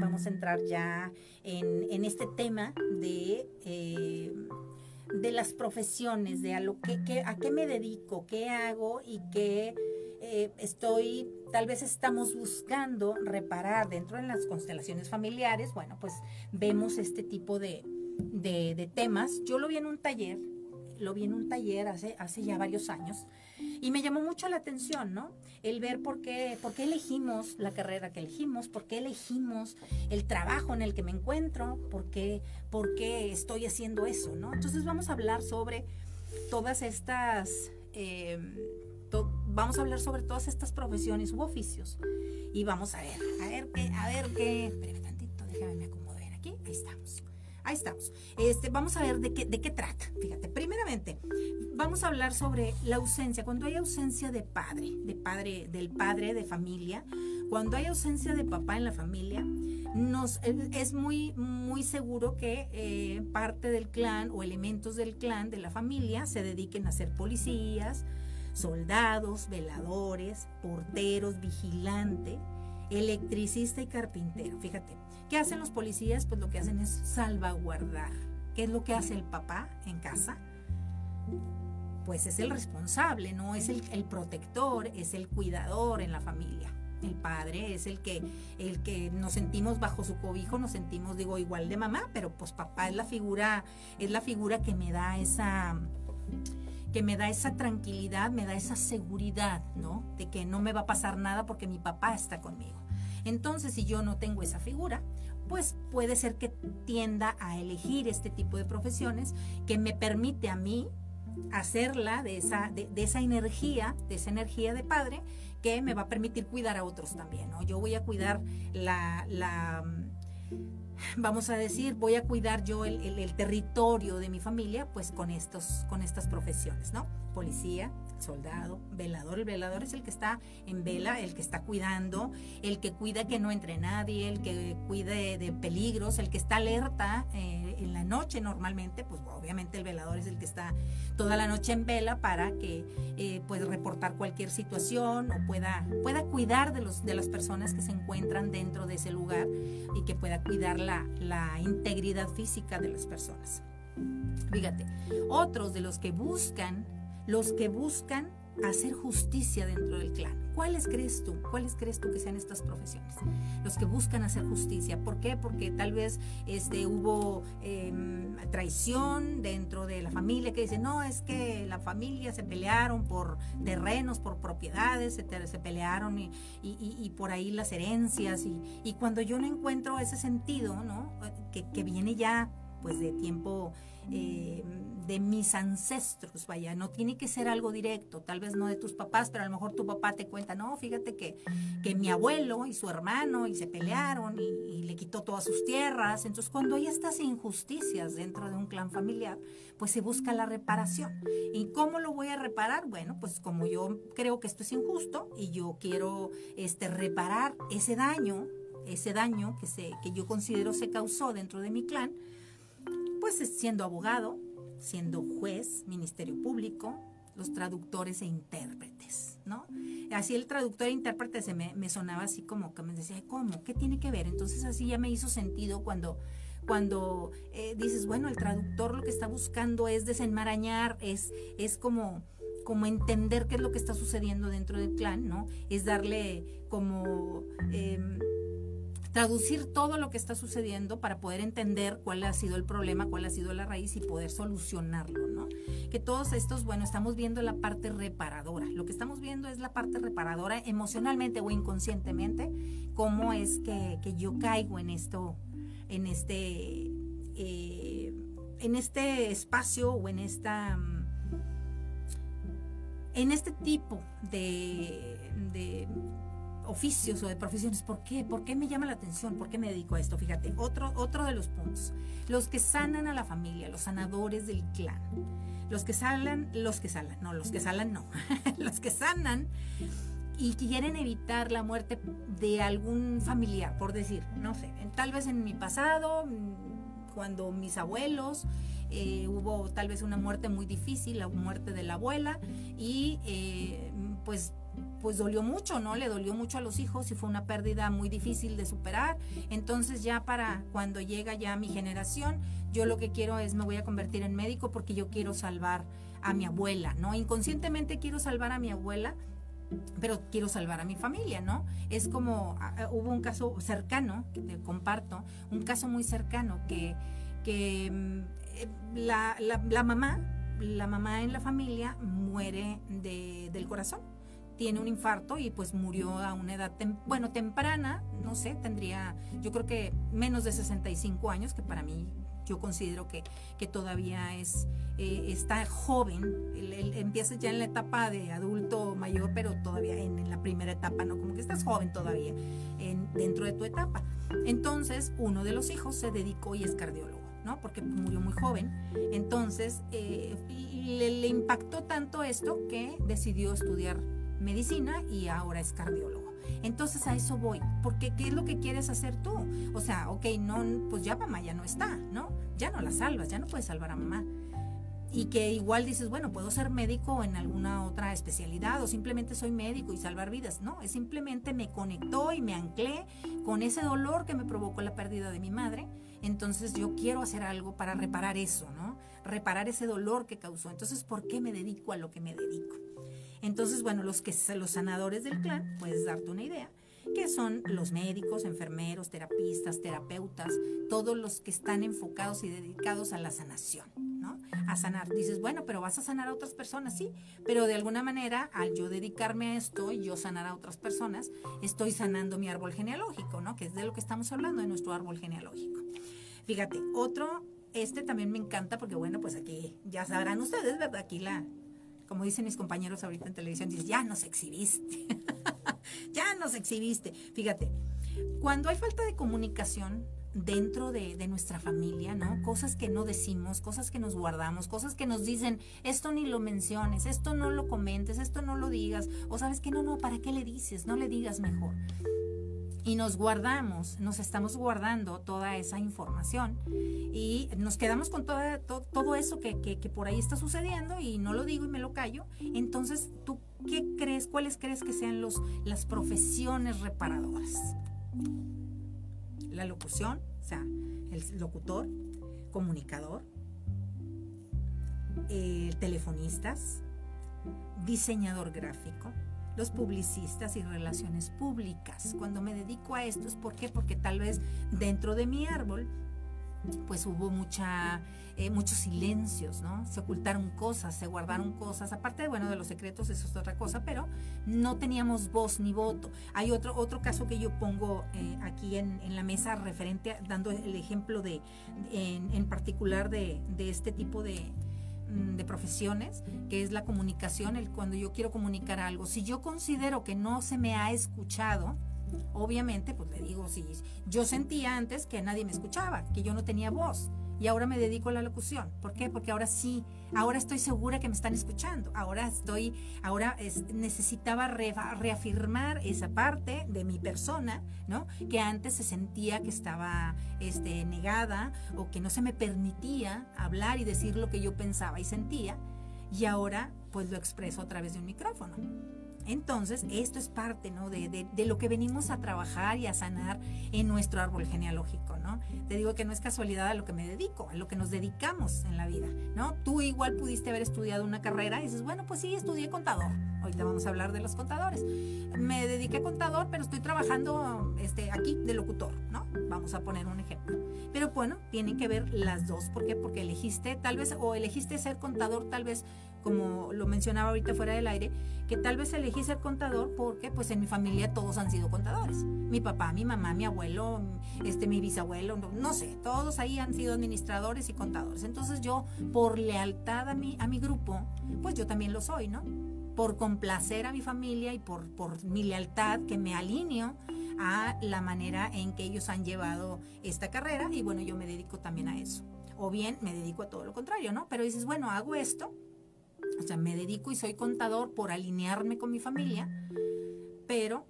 vamos a entrar ya en, este tema de, eh, de las profesiones, de a, lo que, a qué me dedico, qué hago y qué eh, estoy, tal vez estamos buscando reparar dentro de las constelaciones familiares. Bueno, pues vemos este tipo de, de temas. Yo lo vi en un taller lo vi en un taller hace, hace ya varios años y me llamó mucho la atención, ¿no? El ver por qué, por qué elegimos la carrera que elegimos, por qué elegimos el trabajo en el que me encuentro, por qué, por qué estoy haciendo eso, ¿no? Entonces vamos a hablar sobre todas estas, em, vamos a hablar sobre todas estas profesiones u oficios y vamos a ver, a ver qué, a ver qué, espérame tantito, déjame me acomodo aquí, ahí estamos. Ahí estamos. Este, vamos a ver de qué, de qué trata. Fíjate, primeramente, vamos a hablar sobre la ausencia. Cuando hay ausencia de padre, de padre, del padre de familia, cuando hay ausencia de papá en la familia, nos, es muy, muy seguro que eh, parte del clan o elementos del clan, de la familia, se dediquen a ser policías, soldados, veladores, porteros, vigilante, electricista y carpintero. Fíjate, ¿Qué hacen los policías? Pues lo que hacen es salvaguardar. ¿Qué es lo que hace el papá en casa? Pues es el responsable, no es el, protector, es el cuidador en la familia. El padre es el que, el que nos sentimos bajo su cobijo, nos sentimos, digo, igual de mamá, pero pues papá es la figura, es la figura que me da esa, que me da esa tranquilidad, me da esa seguridad, ¿no? De que no me va a pasar nada porque mi papá está conmigo. Entonces, si yo no tengo esa figura, pues puede ser que tienda a elegir este tipo de profesiones que me permite a mí hacerla de esa, de, esa energía, de esa energía de padre, que me va a permitir cuidar a otros también, ¿no? Yo voy a cuidar la, la vamos a decir, voy a cuidar yo el, el, territorio de mi familia, pues con, estos, con estas profesiones, ¿no? Policía, soldado, velador. El velador es el que está en vela, el que está cuidando, el que cuida que no entre nadie, el que cuide de peligros, el que está alerta eh, en la noche normalmente, pues obviamente el velador es el que está toda la noche en vela para que eh, pueda reportar cualquier situación o pueda, pueda cuidar de, los, de las personas que se encuentran dentro de ese lugar y que pueda cuidar la, la integridad física de las personas. Fíjate, otros de los que buscan los que buscan hacer justicia dentro del clan. ¿Cuáles crees tú? ¿Cuáles crees tú que sean estas profesiones? Los que buscan hacer justicia. ¿Por qué? Porque tal vez este, hubo em, traición dentro de la familia que dice, no, es que la familia se pelearon por terrenos, por propiedades, se, pelearon y, por ahí las herencias. Y, cuando yo no encuentro ese sentido, ¿no? Que, que viene ya pues de tiempo eh, de mis ancestros, vaya, no tiene que ser algo directo, tal vez no de tus papás, pero a lo mejor tu papá te cuenta, no, fíjate que, que mi abuelo y su hermano y se pelearon y, le quitó todas sus tierras, entonces cuando hay estas injusticias dentro de un clan familiar, pues se busca la reparación. ¿Y cómo lo voy a reparar? Bueno, pues como yo creo que esto es injusto y yo quiero este, reparar ese daño, ese daño que, se, que yo considero se causó dentro de mi clan, pues siendo abogado, siendo juez, ministerio público, los traductores e intérpretes, ¿no? Así el traductor e intérprete se me, sonaba así como que me decía, ¿cómo? ¿Qué tiene que ver? Entonces así ya me hizo sentido cuando, cuando eh, dices, bueno, el traductor lo que está buscando es desenmarañar, es, es como como entender qué es lo que está sucediendo dentro del clan, ¿no? Es darle como... Traducir todo lo que está sucediendo para poder entender cuál ha sido el problema, cuál ha sido la raíz y poder solucionarlo, ¿no? Que todos estos, bueno, estamos viendo la parte reparadora. Lo que estamos viendo es la parte reparadora emocionalmente o inconscientemente, cómo es que, yo caigo en esto, en este, eh, en este espacio o en esta en este tipo de, de oficios o de profesiones. ¿Por qué? ¿Por qué me llama la atención? ¿Por qué me dedico a esto? Fíjate, otro, otro de los puntos. Los que sanan a la familia, los sanadores del clan. Los que sanan, los que sanan, no, los que sanan no. los que sanan y quieren evitar la muerte de algún familiar, por decir, no sé, tal vez en mi pasado, mm, cuando mis abuelos, eh, hubo tal vez una muerte muy difícil, la muerte de la abuela, y eh, pues pues dolió mucho, ¿no? Le dolió mucho a los hijos y fue una pérdida muy difícil de superar. Entonces ya para cuando llega ya mi generación, yo lo que quiero es me voy a convertir en médico porque yo quiero salvar a mi abuela, ¿no? Inconscientemente quiero salvar a mi abuela pero quiero salvar a mi familia, ¿no? Es como, hubo un caso cercano, que te comparto, un caso muy cercano que, que mm, eh, la, la, mamá, la mamá en la familia muere de, del corazón tiene un infarto y pues murió a una edad, bueno, temprana, no sé, tendría yo creo que menos de 65 años, que para mí yo considero que, que todavía es, eh, está joven, empieza ya en la etapa de adulto mayor, pero todavía en, la primera etapa, ¿no? Como que estás joven todavía en, dentro de tu etapa. Entonces, uno de los hijos se dedicó y es cardiólogo. ¿no? Porque murió muy joven. Entonces, eh, le, le impactó tanto esto que decidió estudiar medicina y ahora es cardiólogo. Entonces a eso voy, porque ¿qué es lo que quieres hacer tú? O sea, ok, no, pues ya mamá ya no está, ¿no? Ya no la salvas, ya no puedes salvar a mamá. Y que igual dices, bueno, puedo ser médico en alguna otra especialidad o simplemente soy médico y salvar vidas. No, es simplemente me conectó y me anclé con ese dolor que me provocó la pérdida de mi madre. Entonces yo quiero hacer algo para reparar eso, ¿no? Reparar ese dolor que causó. Entonces, ¿por qué me dedico a lo que me dedico? Entonces, bueno, los que los sanadores del clan, puedes darte una idea, que son los médicos, enfermeros, terapistas, terapeutas, todos los que están enfocados y dedicados a la sanación, ¿no? A sanar. Dices, bueno, pero vas a sanar a otras personas, sí, pero de alguna manera, al yo dedicarme a esto y yo sanar a otras personas, estoy sanando mi árbol genealógico, ¿no? Que es de lo que estamos hablando, de nuestro árbol genealógico. Fíjate, otro, este también me encanta porque, bueno, pues aquí ya sabrán ustedes, ¿verdad? Aquí la, como dicen mis compañeros ahorita en televisión, dices, ya nos exhibiste, ya nos exhibiste. Fíjate, cuando hay falta de comunicación dentro de, de, nuestra familia, ¿no? Cosas que no decimos, cosas que nos guardamos, cosas que nos dicen, esto ni lo menciones, esto no lo comentes, esto no lo digas, o sabes que no, no, ¿para qué le dices? No le digas mejor y nos guardamos, nos estamos guardando toda esa información y nos quedamos con todo eso que, por ahí está sucediendo y no lo digo y me lo callo. Entonces, ¿tú qué crees? ¿Cuáles crees que sean los, las profesiones reparadoras? La locución, o sea, el locutor, comunicador, eh, telefonistas, diseñador gráfico, los publicistas y relaciones públicas. Cuando me dedico a esto es ¿por qué? Porque tal vez dentro de mi árbol pues hubo mucha, eh, muchos silencios, ¿no? Se ocultaron cosas, se guardaron cosas, aparte, bueno, de los secretos, eso es otra cosa, pero no teníamos voz ni voto. Hay otro, otro caso que yo pongo eh, aquí en, la mesa referente, dando el ejemplo de, en, en particular de, de este tipo de, de profesiones, que es la comunicación, el cuando yo quiero comunicar algo. Si yo considero que no se me ha escuchado, obviamente, pues le digo, si yo sentía antes que nadie me escuchaba, que yo no tenía voz y ahora me dedico a la locución. ¿Por qué? Porque ahora sí, ahora estoy segura que me están escuchando. Ahora estoy, ahora necesitaba reafirmar esa parte de mi persona, ¿no? Que antes se sentía que estaba este, negada o que no se me permitía hablar y decir lo que yo pensaba y sentía. Y ahora pues lo expreso a través de un micrófono. Entonces, esto es parte ¿no? de, lo que venimos a trabajar y a sanar en nuestro árbol genealógico, ¿no? Te digo que no es casualidad a lo que me dedico, a lo que nos dedicamos en la vida, ¿no? Tú igual pudiste haber estudiado una carrera y dices, bueno, pues sí, estudié contador. Ahorita vamos a hablar de los contadores. Me dediqué a contador, pero estoy trabajando este, aquí de locutor, ¿no? Vamos a poner un ejemplo. Pero bueno, tienen que ver las dos. ¿Por qué? Porque elegiste, tal vez, o elegiste ser contador, tal vez como lo mencionaba ahorita fuera del aire, que tal vez elegí ser contador porque pues en mi familia todos han sido contadores. Mi papá, mi mamá, mi abuelo, este mi bisabuelo, no, sé, todos ahí han sido administradores y contadores. Entonces yo por lealtad a mi a mi grupo, pues yo también lo soy, ¿no? Por complacer a mi familia y por por mi lealtad que me alineo a la manera en que ellos han llevado esta carrera y bueno, yo me dedico también a eso. O bien me dedico a todo lo contrario, ¿no? Pero dices, bueno, hago esto o sea, me dedico y soy contador por alinearme con mi familia, pero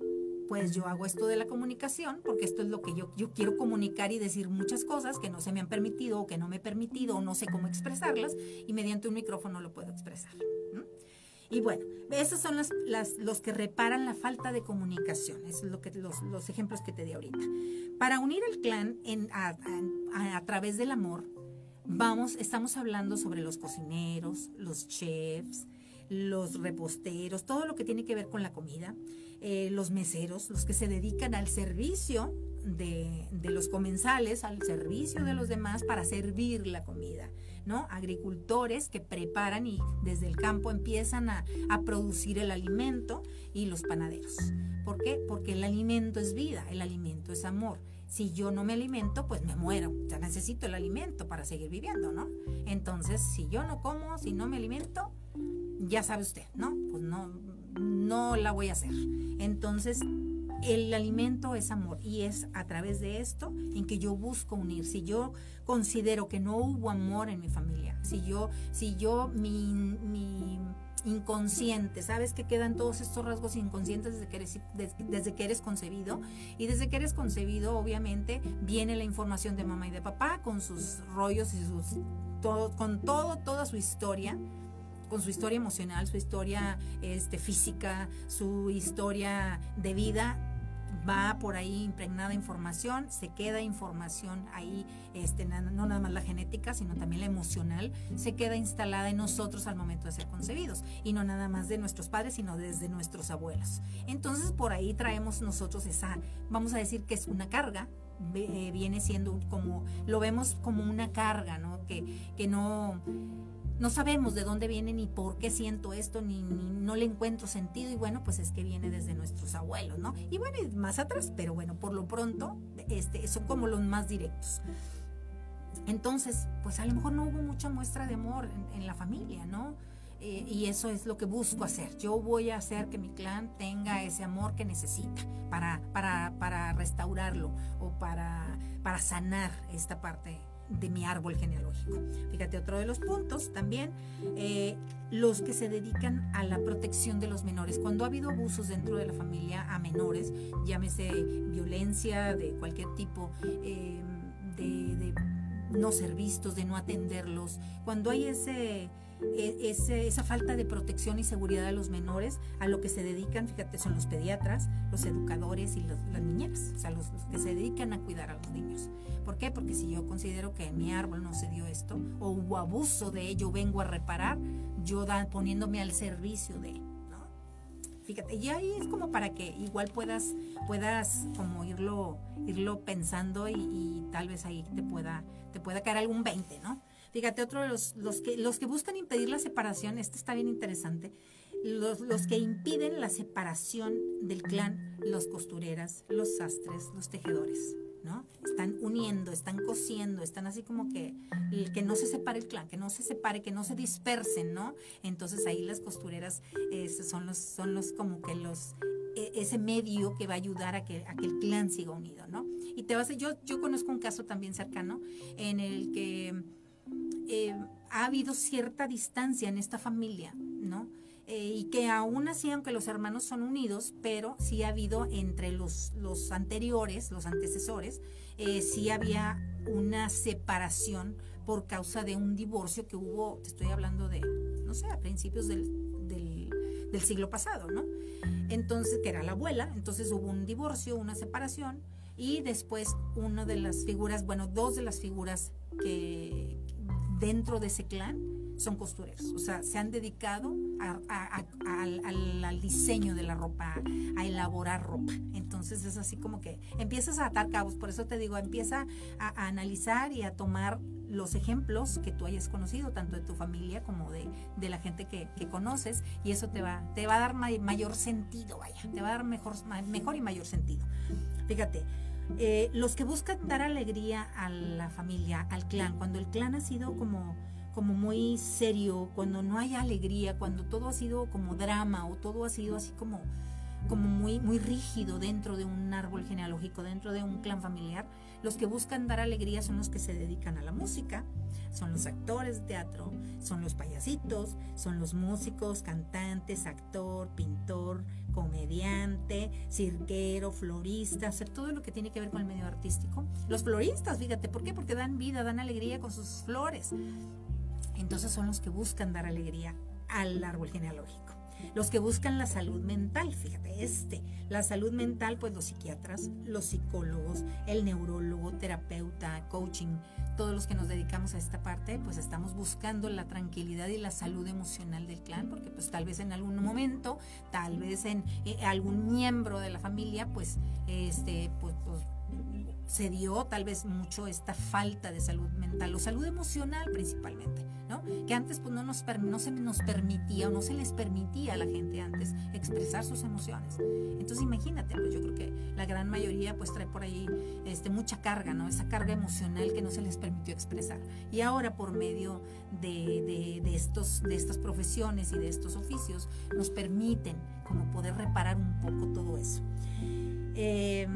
pues yo hago esto de la comunicación porque esto es lo que yo, yo quiero comunicar y decir muchas cosas que no se me han permitido o que no me he permitido o no sé cómo expresarlas y mediante un micrófono lo puedo expresar. Y bueno, esos son las, los que reparan la falta de comunicación. Es lo que, los, los ejemplos que te di ahorita. Para unir el clan en, a, a través del amor, vamos, estamos hablando sobre los cocineros, los chefs, los reposteros, todo lo que tiene que ver con la comida, eh, los meseros, los que se dedican al servicio de, los comensales, al servicio de los demás para servir la comida. ¿no? Agricultores que preparan y desde el campo empiezan a, a, producir el alimento y los panaderos. ¿Por qué? Porque el alimento es vida, el alimento es amor. Si yo no me alimento, pues me muero. Ya necesito el alimento para seguir viviendo, ¿no? Entonces, si yo no como, si no me alimento, ya sabe usted, ¿no? Pues no, no la voy a hacer. Entonces, el alimento es amor y es a través de esto en que yo busco unir. Si yo considero que no hubo amor en mi familia, si yo, si yo, mi, mi inconsciente, sabes que quedan todos estos rasgos inconscientes desde que, eres, desde que eres concebido y desde que eres concebido obviamente viene la información de mamá y de papá con sus rollos y sus todo, con todo, toda su historia con su historia emocional, su historia este, física, su historia de vida, va por ahí impregnada información, se queda información ahí, este, no nada más la genética, sino también la emocional, se queda instalada en nosotros al momento de ser concebidos, y no nada más de nuestros padres, sino desde nuestros abuelos. Entonces por ahí traemos nosotros esa, vamos a decir que es una carga, eh, viene siendo como, lo vemos como una carga, ¿no? Que, que no no sabemos de dónde viene ni por qué siento esto, ni, no le encuentro sentido, y bueno, pues es que viene desde nuestros abuelos, ¿no? Y bueno, más atrás, pero bueno, por lo pronto, este, son como los más directos. Entonces, pues a lo mejor no hubo mucha muestra de amor en, la familia, ¿no? Eh, y eso es lo que busco hacer. Yo voy a hacer que mi clan tenga ese amor que necesita para, para, para restaurarlo o para, para sanar esta parte de mi árbol genealógico. Fíjate, otro de los puntos también, eh, los que se dedican a la protección de los menores. Cuando ha habido abusos dentro de la familia a menores, llámese violencia de cualquier tipo, eh, de no ser vistos, de no atenderlos, cuando hay ese e, esa falta de protección y seguridad de los menores, a lo que se dedican, fíjate, son los pediatras, los educadores y las niñeras, o sea, los, que se dedican a cuidar a los niños. ¿Por qué? Porque si yo considero que en mi árbol no se dio esto, o hubo abuso de ello, vengo a reparar, yo da, poniéndome al servicio de, ¿no? Fíjate, y ahí es como para que igual puedas, puedas como irlo, irlo pensando y, y tal vez ahí te pueda, te pueda caer algún 20, ¿no? Fíjate, otro de los, los, que, los que buscan impedir la separación, este está bien interesante, los, los, que impiden la separación del clan, los costureras, los sastres, los tejedores, ¿no? Están uniendo, están cosiendo, están así como que, que no se separe el clan, que no se separe, que no se dispersen, ¿no? Entonces ahí las costureras son los, son los como que los e, ese medio que va a ayudar a que, a que el clan siga unido, ¿no? Y te vas a, yo, yo conozco un caso también cercano en el que eh, ha habido cierta distancia en esta familia, ¿no? Eh, y que aún así, aunque los hermanos son unidos, pero sí ha habido entre los, los anteriores, los antecesores, eh, sí había una separación por causa de un divorcio que hubo, te estoy hablando de, no sé, a principios del, del, del siglo pasado, ¿no? Entonces, que era la abuela, entonces hubo un divorcio, una separación, y después una de las figuras, bueno, dos de las figuras que, dentro de ese clan son costureros. O sea, se han dedicado al, diseño de la ropa, a elaborar ropa. Entonces es así como que empiezas a atar cabos. Por eso te digo, empieza a, analizar y a tomar los ejemplos que tú hayas conocido, tanto de tu familia como de, la gente que, conoces, y eso te va, te va a dar mayor sentido, vaya, te va a dar mejor, mejor y mayor sentido. Fíjate, eh, los que buscan dar alegría a la familia, al clan, cuando el clan ha sido como, como muy serio, cuando no hay alegría, cuando todo ha sido como drama o todo ha sido así como, como muy, muy rígido dentro de un árbol genealógico, dentro de un clan familiar, los que buscan dar alegría son los que se dedican a la música, son los actores de teatro, son los payasitos, son los músicos, cantantes, actor, pintor, comediante, cirquero, florista, hacer todo lo que tiene que ver con el medio artístico. Los floristas, fíjate, ¿por qué? Porque dan vida, dan alegría con sus flores. Entonces son los que buscan dar alegría al árbol genealógico. Los que buscan la salud mental, fíjate, este, la salud mental, pues los psiquiatras, los psicólogos, el neurólogo, terapeuta, coaching, todos los que nos dedicamos a esta parte, pues estamos buscando la tranquilidad y la salud emocional del clan, porque pues tal vez en algún momento, tal vez en eh, algún miembro de la familia, pues, este, pues, pues se dio tal vez mucho esta falta de salud mental o salud emocional principalmente, ¿no? Que antes pues no, nos, no se nos permitía o no se les permitía a la gente antes expresar sus emociones. Entonces imagínate, pues yo creo que la gran mayoría pues trae por ahí este, mucha carga, ¿no? Esa carga emocional que no se les permitió expresar. Y ahora por medio de, de, estos, de estas profesiones y de estos oficios nos permiten como poder reparar un poco todo eso. Eh,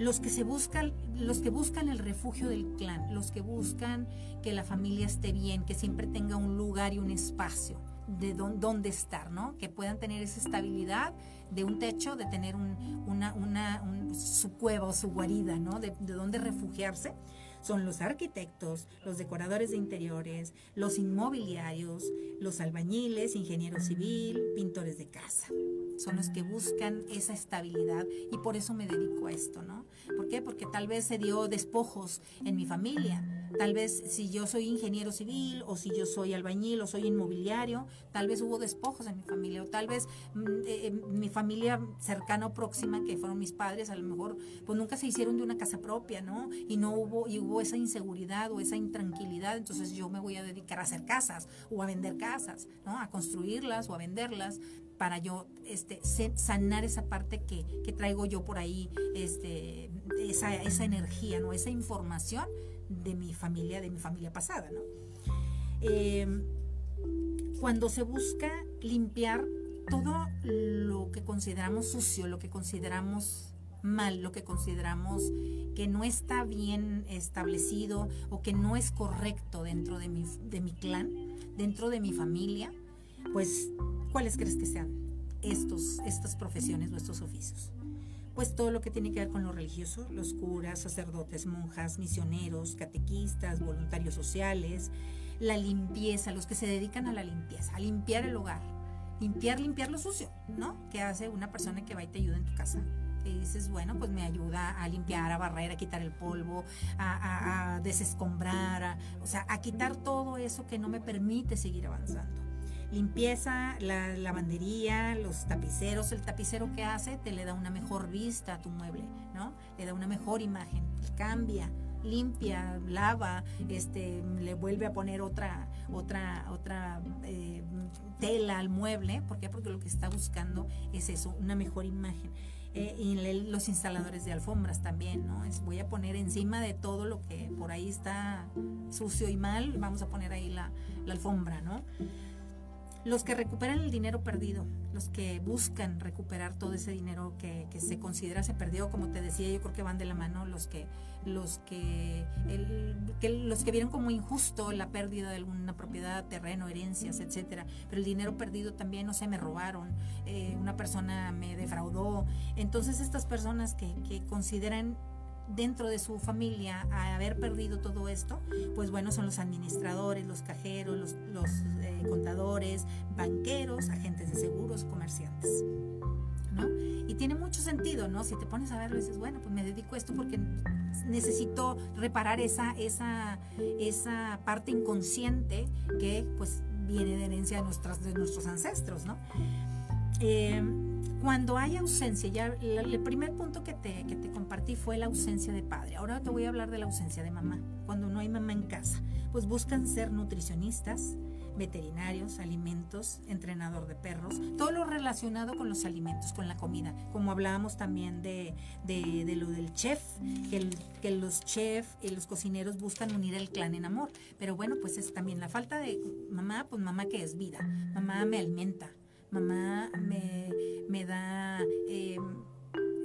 los que se buscan, los que buscan el refugio del clan, los que buscan que la familia esté bien, que siempre tenga un lugar y un espacio de dónde estar, ¿no? Que puedan tener esa estabilidad de un techo, de tener una, su cueva o su guarida, ¿no? De, de dónde refugiarse son los arquitectos, los decoradores de interiores, los inmobiliarios, los albañiles, ingenieros civil, pintores de casa. Son los que buscan esa estabilidad y por eso me dedico a esto, ¿no? ¿Por qué? Porque tal vez se dio despojos en mi familia Tal vez si yo soy ingeniero civil o si yo soy albañil o soy inmobiliario, tal vez hubo despojos en mi familia o tal vez mm, eh, eh, mi familia cercana o próxima, que fueron mis padres, a lo mejor pues nunca se hicieron de una casa propia, ¿no? Y no hubo, y hubo esa inseguridad o esa intranquilidad, entonces yo me voy a dedicar a hacer casas o a vender casas, ¿no? A construirlas o a venderlas para yo este, sanar esa parte que, que traigo yo por ahí, este, esa, esa energía, ¿no? Esa información de mi familia, de mi familia pasada, ¿no? Eh, cuando se busca limpiar todo lo que consideramos sucio, lo que consideramos mal, lo que consideramos que no está bien establecido o que no es correcto dentro de mi, de mi clan, dentro de mi familia, pues, ¿cuáles crees que sean estos, estas profesiones, nuestros oficios? Pues todo lo que tiene que ver con lo religioso, los curas, sacerdotes, monjas, misioneros, catequistas, voluntarios sociales, la limpieza, los que se dedican a la limpieza, a limpiar el hogar, limpiar, limpiar lo sucio, ¿no? Que hace una persona que va y te ayuda en tu casa. Y dices, bueno, pues me ayuda a limpiar, a barrer, a quitar el polvo, a, desescombrar, o sea, a quitar todo eso que no me permite seguir avanzando limpieza, la lavandería, los tapiceros, el tapicero que hace te le da una mejor vista a tu mueble, ¿no? Le da una mejor imagen, cambia, limpia, lava, este, le vuelve a poner otra, otra, otra eh, tela al mueble, ¿por qué? Porque lo que está buscando es eso, una mejor imagen. Eh, y los instaladores de alfombras también, ¿no? Voy a poner encima de todo lo que por ahí está sucio y mal, vamos a poner ahí la alfombra, ¿no? Los que recuperan el dinero perdido, los que buscan recuperar todo ese dinero que, se considera se perdió, como te decía, yo creo que van de la mano los que los que, los que vieron como injusto la pérdida de alguna propiedad, terreno, herencias, etcétera. Pero el dinero perdido también, no sé, me robaron, eh, una persona me defraudó. Entonces estas personas que, que consideran dentro de su familia a haber perdido todo esto, pues bueno, son los administradores, los cajeros, los, eh, contadores, banqueros, agentes de seguros, comerciantes. ¿no? Y tiene mucho sentido, ¿no? Si te pones a verlo y dices, bueno, pues me dedico a esto porque necesito reparar esa, esa, esa parte inconsciente que pues viene de herencia de, nuestras, de nuestros ancestros, ¿no? Eh, cuando hay ausencia, ya el primer punto que te, que te compartí fue la ausencia de padre. Ahora te voy a hablar de la ausencia de mamá. Cuando no hay mamá en casa, pues buscan ser nutricionistas, veterinarios, alimentos, entrenador de perros, todo lo relacionado con los alimentos, con la comida. Como hablábamos también de, de, lo del chef, que, que los chefs y los cocineros buscan unir el clan en amor. Pero bueno, pues es también la falta de mamá, pues mamá que es vida, mamá me alimenta, mamá me, me da... Em,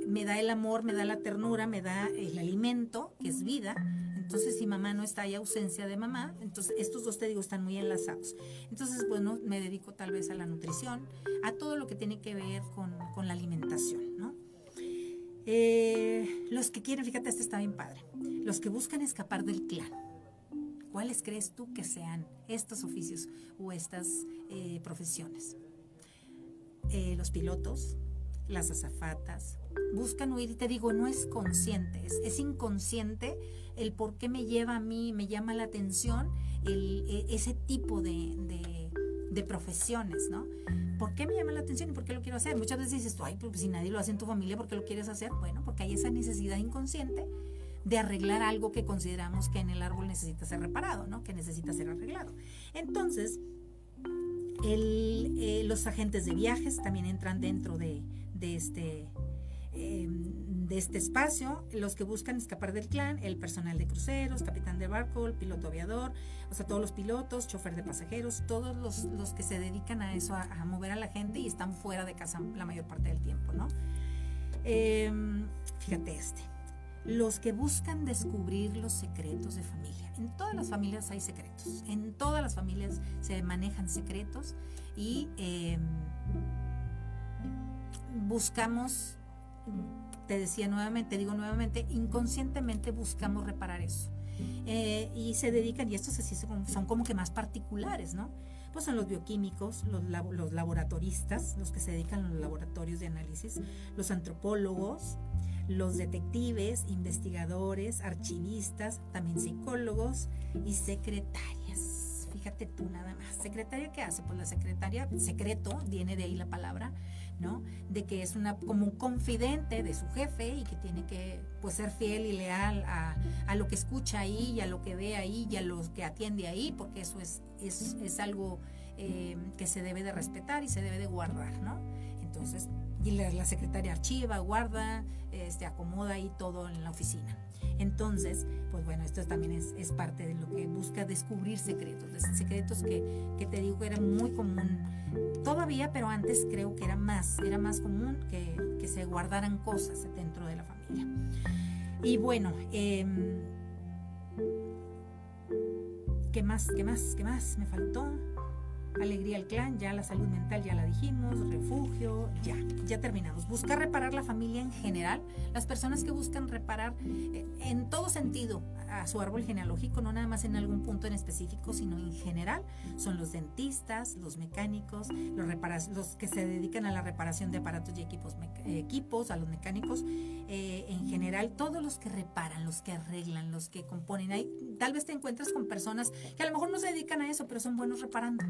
me da el amor, me da la ternura, me da el alimento, que es vida. Entonces, si mamá no está, hay ausencia de mamá. Entonces, estos dos, te digo, están muy enlazados. Entonces, bueno, me dedico tal vez a la nutrición, a todo lo que tiene que ver con, con la alimentación, ¿no? Eh, los que quieren, fíjate, este está bien padre. Los que buscan escapar del clan. ¿Cuáles crees tú que sean estos oficios o estas eh, profesiones? Eh, los pilotos, las azafatas, buscan huir y te digo, no es consciente, es, inconsciente el por qué me lleva a mí, me llama la atención e, ese tipo de, de, profesiones, ¿no? ¿Por qué me llama la atención y por qué lo quiero hacer? Muchas veces dices tú, ay, pues si nadie lo hace en tu familia, ¿por qué lo quieres hacer? Bueno, porque hay esa necesidad inconsciente de arreglar algo que consideramos que en el árbol necesita ser reparado, ¿no? Que necesita ser arreglado. Entonces, eh, los agentes de viajes también entran dentro de, este, em, de este espacio, los que buscan escapar del clan, el personal de cruceros, capitán de barco, el piloto aviador, o sea, todos los pilotos, chofer de pasajeros, todos los, que se dedican a eso, a, mover a la gente y están fuera de casa la mayor parte del tiempo, ¿no? Em, fíjate este los que buscan descubrir los secretos de familia. En todas las familias hay secretos, en todas las familias se manejan secretos y em, buscamos, te decía nuevamente, digo nuevamente, inconscientemente buscamos reparar eso. Eh, y se dedican, y estos son como que más particulares, ¿no? Pues son los bioquímicos, los, los laboratoristas, los que se dedican a los laboratorios de análisis, los antropólogos, los detectives, investigadores, archivistas, también psicólogos y secretarias. Fíjate tú nada más. ¿Secretaria qué hace? Pues la secretaria, secreto, viene de ahí la palabra, ¿no? De que es una como un confidente de su jefe y que tiene que pues ser fiel y leal a, lo que escucha ahí y a lo que ve ahí y a los que atiende ahí, porque eso es, es, algo eh, que se debe de respetar y se debe de guardar, ¿no? Entonces, y la, secretaria archiva, guarda, este, acomoda ahí todo en la oficina. Entonces, pues bueno, esto también es, parte de lo que busca descubrir secretos, secretos que, que, te digo que era muy común todavía, pero antes creo que era más, era más común que, que se guardaran cosas dentro de la familia. Y bueno, em, ¿qué más? ¿Qué más? ¿Qué más me faltó? Alegría al clan, ya la salud mental ya la dijimos, refugio, ya, ya terminamos. Buscar reparar la familia en general, las personas que buscan reparar eh, en todo sentido a su árbol genealógico, no nada más en algún punto en específico, sino en general, son los dentistas, los mecánicos, los, los que se dedican a la reparación de aparatos y equipos, equipos a los mecánicos, eh, en general, todos los que reparan, los que arreglan, los que componen. Ahí, tal vez te encuentras con personas que a lo mejor no se dedican a eso, pero son buenos reparando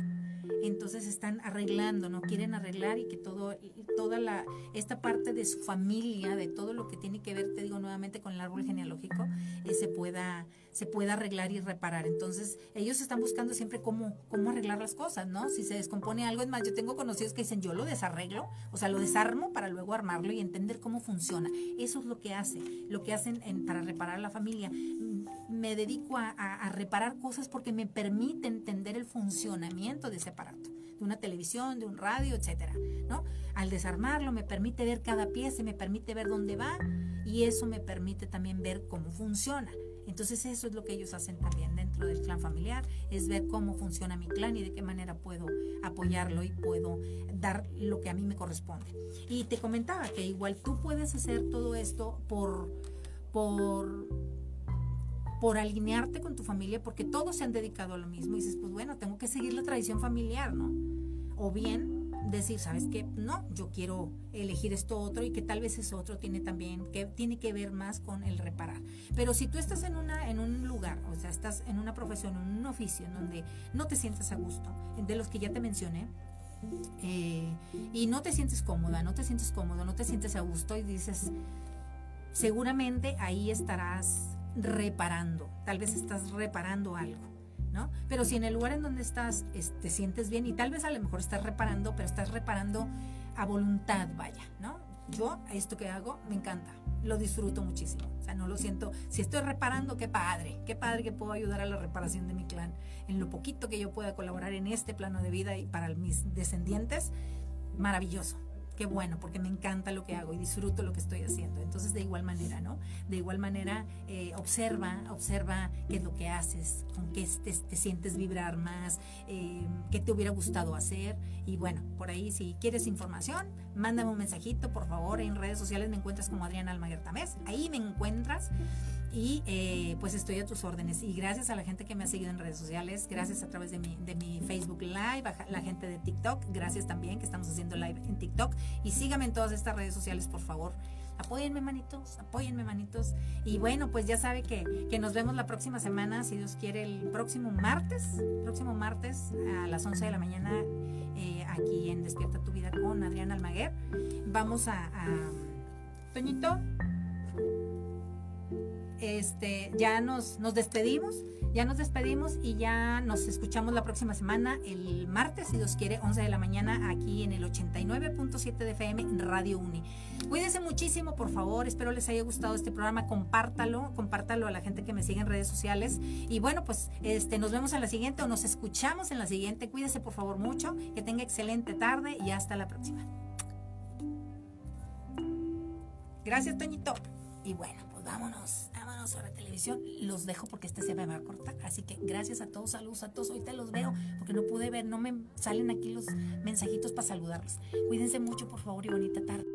entonces están arreglando, no quieren arreglar y que todo, toda la, esta parte de su familia, de todo lo que tiene que ver, con el árbol genealógico, eh, se pueda se pueda arreglar y reparar. Entonces, ellos están buscando siempre cómo, cómo arreglar las cosas, ¿no? Si se descompone algo, es más, yo tengo conocidos que dicen, yo lo desarreglo, o sea, lo desarmo para luego armarlo y entender cómo funciona. Eso es lo que hace, lo que hacen para reparar la familia. Me dedico a, a reparar cosas porque me permite entender el funcionamiento de ese aparato de una televisión, de un radio, etcétera, ¿no? Al desarmarlo me permite ver cada pieza, me permite ver dónde va y eso me permite también ver cómo funciona. Entonces eso es lo que ellos hacen también dentro del clan familiar, es ver cómo funciona mi clan y de qué manera puedo apoyarlo y puedo dar lo que a mí me corresponde. Y te comentaba que igual tú puedes hacer todo esto por, por, por alinearte con tu familia, porque todos se han dedicado a lo mismo y dices, pues bueno, tengo que seguir la tradición familiar, ¿no? O bien decir, ¿sabes qué? No, yo quiero elegir esto otro y que tal vez eso otro tiene también, que tiene que ver más con el reparar. Pero si tú estás en, una, en un lugar, o sea, estás en una profesión, en un oficio en donde no te sientes a gusto, de los que ya te mencioné, eh, y no te sientes cómoda, no te sientes cómodo, no te sientes a gusto y dices, seguramente ahí estarás reparando, tal vez estás reparando algo. Pero si en el lugar en donde estás te sientes bien y tal vez a lo mejor estás reparando, pero estás reparando a voluntad, vaya, ¿no? Yo esto que hago me encanta, lo disfruto muchísimo, o sea, no lo siento, si estoy reparando, qué padre, qué padre que puedo ayudar a la reparación de mi clan, en lo poquito que yo pueda colaborar en este plano de vida y para mis descendientes, maravilloso qué bueno, porque me encanta lo que hago y disfruto lo que estoy haciendo. Entonces, de igual manera, ¿no? De igual manera, eh, observa, observa qué es lo que haces, con qué te, sientes vibrar más, eh, qué te hubiera gustado hacer. Y bueno, por ahí, si quieres información, mándame un mensajito, por favor. En redes sociales me encuentras como Adriana Almaguer Tamés. Ahí me encuentras. Y eh, pues estoy a tus órdenes. Y gracias a la gente que me ha seguido en redes sociales, gracias a través de mi, de mi Facebook Live, la gente de TikTok, gracias también que estamos haciendo live en TikTok. Y síganme en todas estas redes sociales, por favor. Apóyenme, manitos, apóyenme, manitos. Y bueno, pues ya sabe que, que, nos vemos la próxima semana, si Dios quiere, el próximo martes, próximo martes a las 11 de la mañana, eh, aquí en Despierta tu Vida con Adriana Almaguer. Vamos a Toñito, este, ya nos, nos despedimos, ya nos despedimos y ya nos escuchamos la próxima semana, el martes, si Dios quiere, 11 de la mañana, aquí en el 89.7 de FM Radio Uni. Cuídense muchísimo, por favor, espero les haya gustado este programa, compártalo, compártalo a la gente que me sigue en redes sociales. Y bueno, pues este, nos vemos en la siguiente o nos escuchamos en la siguiente. Cuídense, por favor, mucho, que tenga excelente tarde y hasta la próxima. Gracias, Toñito. Y bueno, pues vámonos sobre televisión. Los dejo porque este se me va a cortar. Así que gracias a todos, saludos a todos. Ahorita los veo porque no pude ver, no me salen aquí los mensajitos para saludarlos. Cuídense mucho, por favor, y bonita tarde.